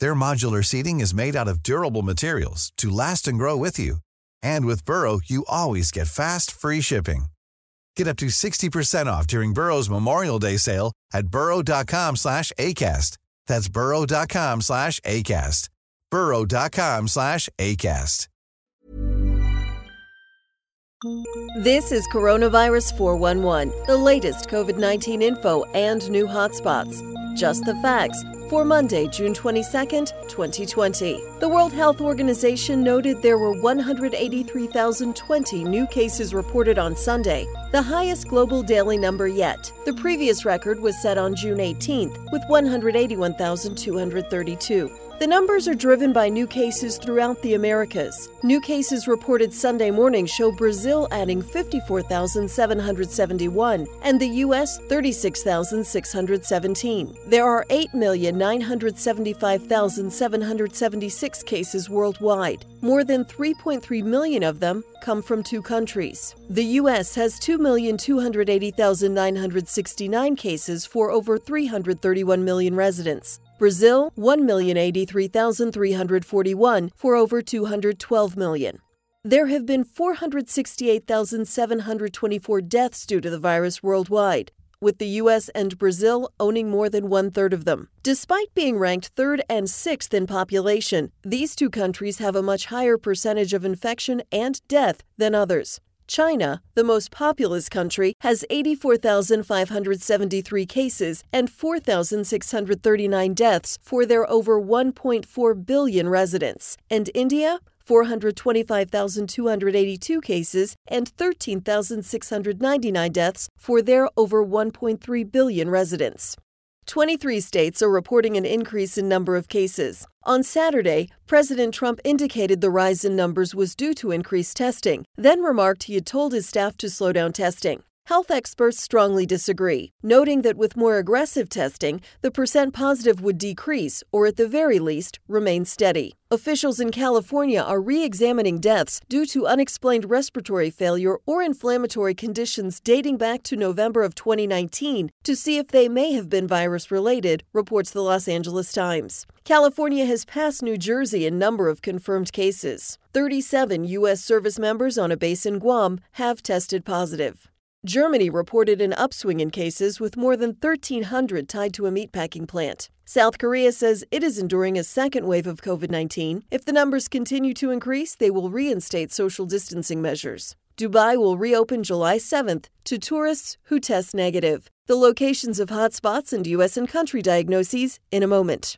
Their modular seating is made out of durable materials to last and grow with you. And with Burrow, you always get fast, free shipping. Get up to 60% off during Burrow's Memorial Day sale at burrow.com slash ACAST. That's burrow.com slash ACAST. burrow.com slash ACAST. This is Coronavirus 411, the latest COVID 19 info and new hotspots. Just the facts for Monday, June 22, 2020. The World Health Organization noted there were 183,020 new cases reported on Sunday, the highest global daily number yet. The previous record was set on June 18th with 181,232. The numbers are driven by new cases throughout the Americas. New cases reported Sunday morning show Brazil adding 54,771 and the U.S. 36,617. There are 8,975,776 cases worldwide. More than 3.3 million of them come from two countries. The U.S. has 2,280,969 cases for over 331 million residents. Brazil, 1,083,341 for over 212 million. There have been 468,724 deaths due to the virus worldwide, with the U.S. and Brazil owning more than one third of them. Despite being ranked third and sixth in population, these two countries have a much higher percentage of infection and death than others. China, the most populous country, has 84,573 cases and 4,639 deaths for their over 1.4 billion residents. And India, 425,282 cases and 13,699 deaths for their over 1.3 billion residents. 23 states are reporting an increase in number of cases. On Saturday, President Trump indicated the rise in numbers was due to increased testing, then remarked he had told his staff to slow down testing. Health experts strongly disagree, noting that with more aggressive testing, the percent positive would decrease or at the very least remain steady. Officials in California are re examining deaths due to unexplained respiratory failure or inflammatory conditions dating back to November of 2019 to see if they may have been virus related, reports the Los Angeles Times. California has passed New Jersey in number of confirmed cases. 37 U.S. service members on a base in Guam have tested positive. Germany reported an upswing in cases with more than 1,300 tied to a meatpacking plant. South Korea says it is enduring a second wave of COVID 19. If the numbers continue to increase, they will reinstate social distancing measures. Dubai will reopen July 7th to tourists who test negative. The locations of hotspots and U.S. and country diagnoses in a moment.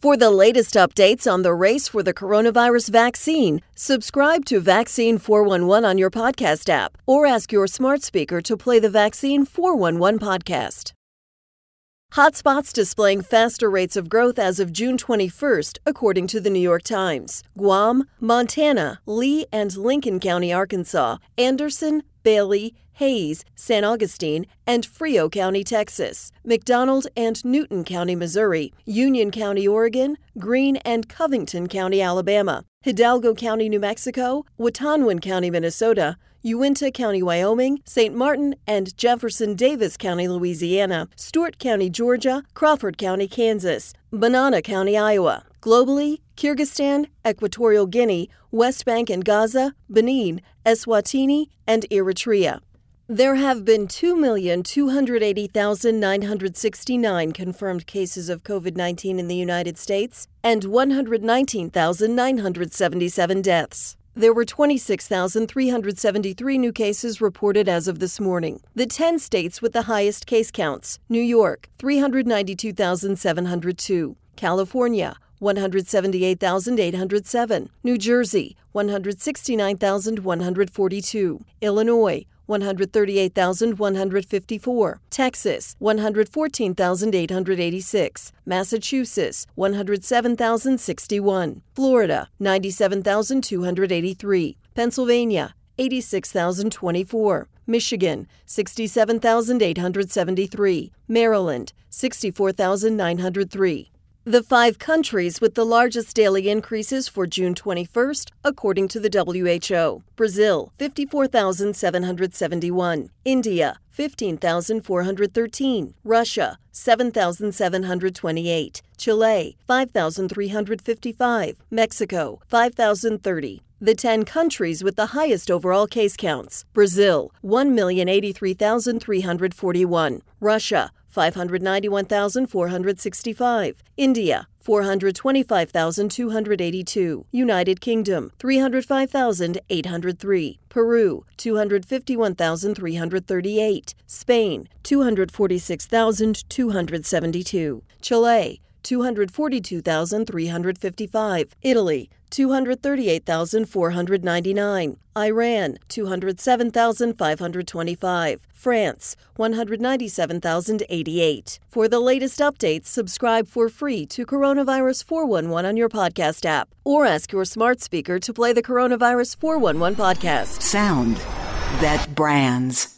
For the latest updates on the race for the coronavirus vaccine, subscribe to Vaccine 411 on your podcast app or ask your smart speaker to play the Vaccine 411 podcast. Hotspots displaying faster rates of growth as of June 21st, according to the New York Times. Guam, Montana, Lee and Lincoln County, Arkansas, Anderson, Bailey, Hays, San Augustine, and Frio County, Texas, McDonald and Newton County, Missouri, Union County, Oregon, Greene and Covington County, Alabama, Hidalgo County, New Mexico, Watonwan County, Minnesota, Uinta County, Wyoming, St. Martin and Jefferson Davis County, Louisiana, Stewart County, Georgia, Crawford County, Kansas, Banana County, Iowa. Globally, Kyrgyzstan, Equatorial Guinea, West Bank and Gaza, Benin, Eswatini, and Eritrea. There have been 2,280,969 confirmed cases of COVID 19 in the United States and 119,977 deaths. There were 26,373 new cases reported as of this morning. The 10 states with the highest case counts New York, 392,702, California, 178,807, New Jersey, 169,142, Illinois, 138,154, Texas 114,886, Massachusetts 107,061, Florida 97,283, Pennsylvania 86,024, Michigan 67,873, Maryland 64,903. The five countries with the largest daily increases for June 21st, according to the WHO Brazil, 54,771, India, 15,413, Russia, 7,728, Chile, 5,355, Mexico, 5,030. The 10 countries with the highest overall case counts Brazil, 1,083,341, Russia, 591,465. India, 425,282. United Kingdom, 305,803. Peru, 251,338. Spain, 246,272. Chile, 242,355. Italy, 238,499. Iran, 207,525. France, 197,088. For the latest updates, subscribe for free to Coronavirus 411 on your podcast app or ask your smart speaker to play the Coronavirus 411 podcast. Sound that brands.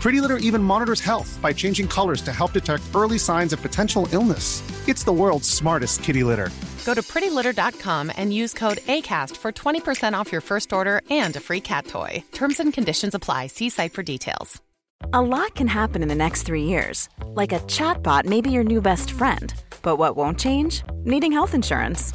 Pretty Litter even monitors health by changing colors to help detect early signs of potential illness. It's the world's smartest kitty litter. Go to prettylitter.com and use code ACAST for 20% off your first order and a free cat toy. Terms and conditions apply. See site for details. A lot can happen in the next three years. Like a chatbot may be your new best friend. But what won't change? Needing health insurance.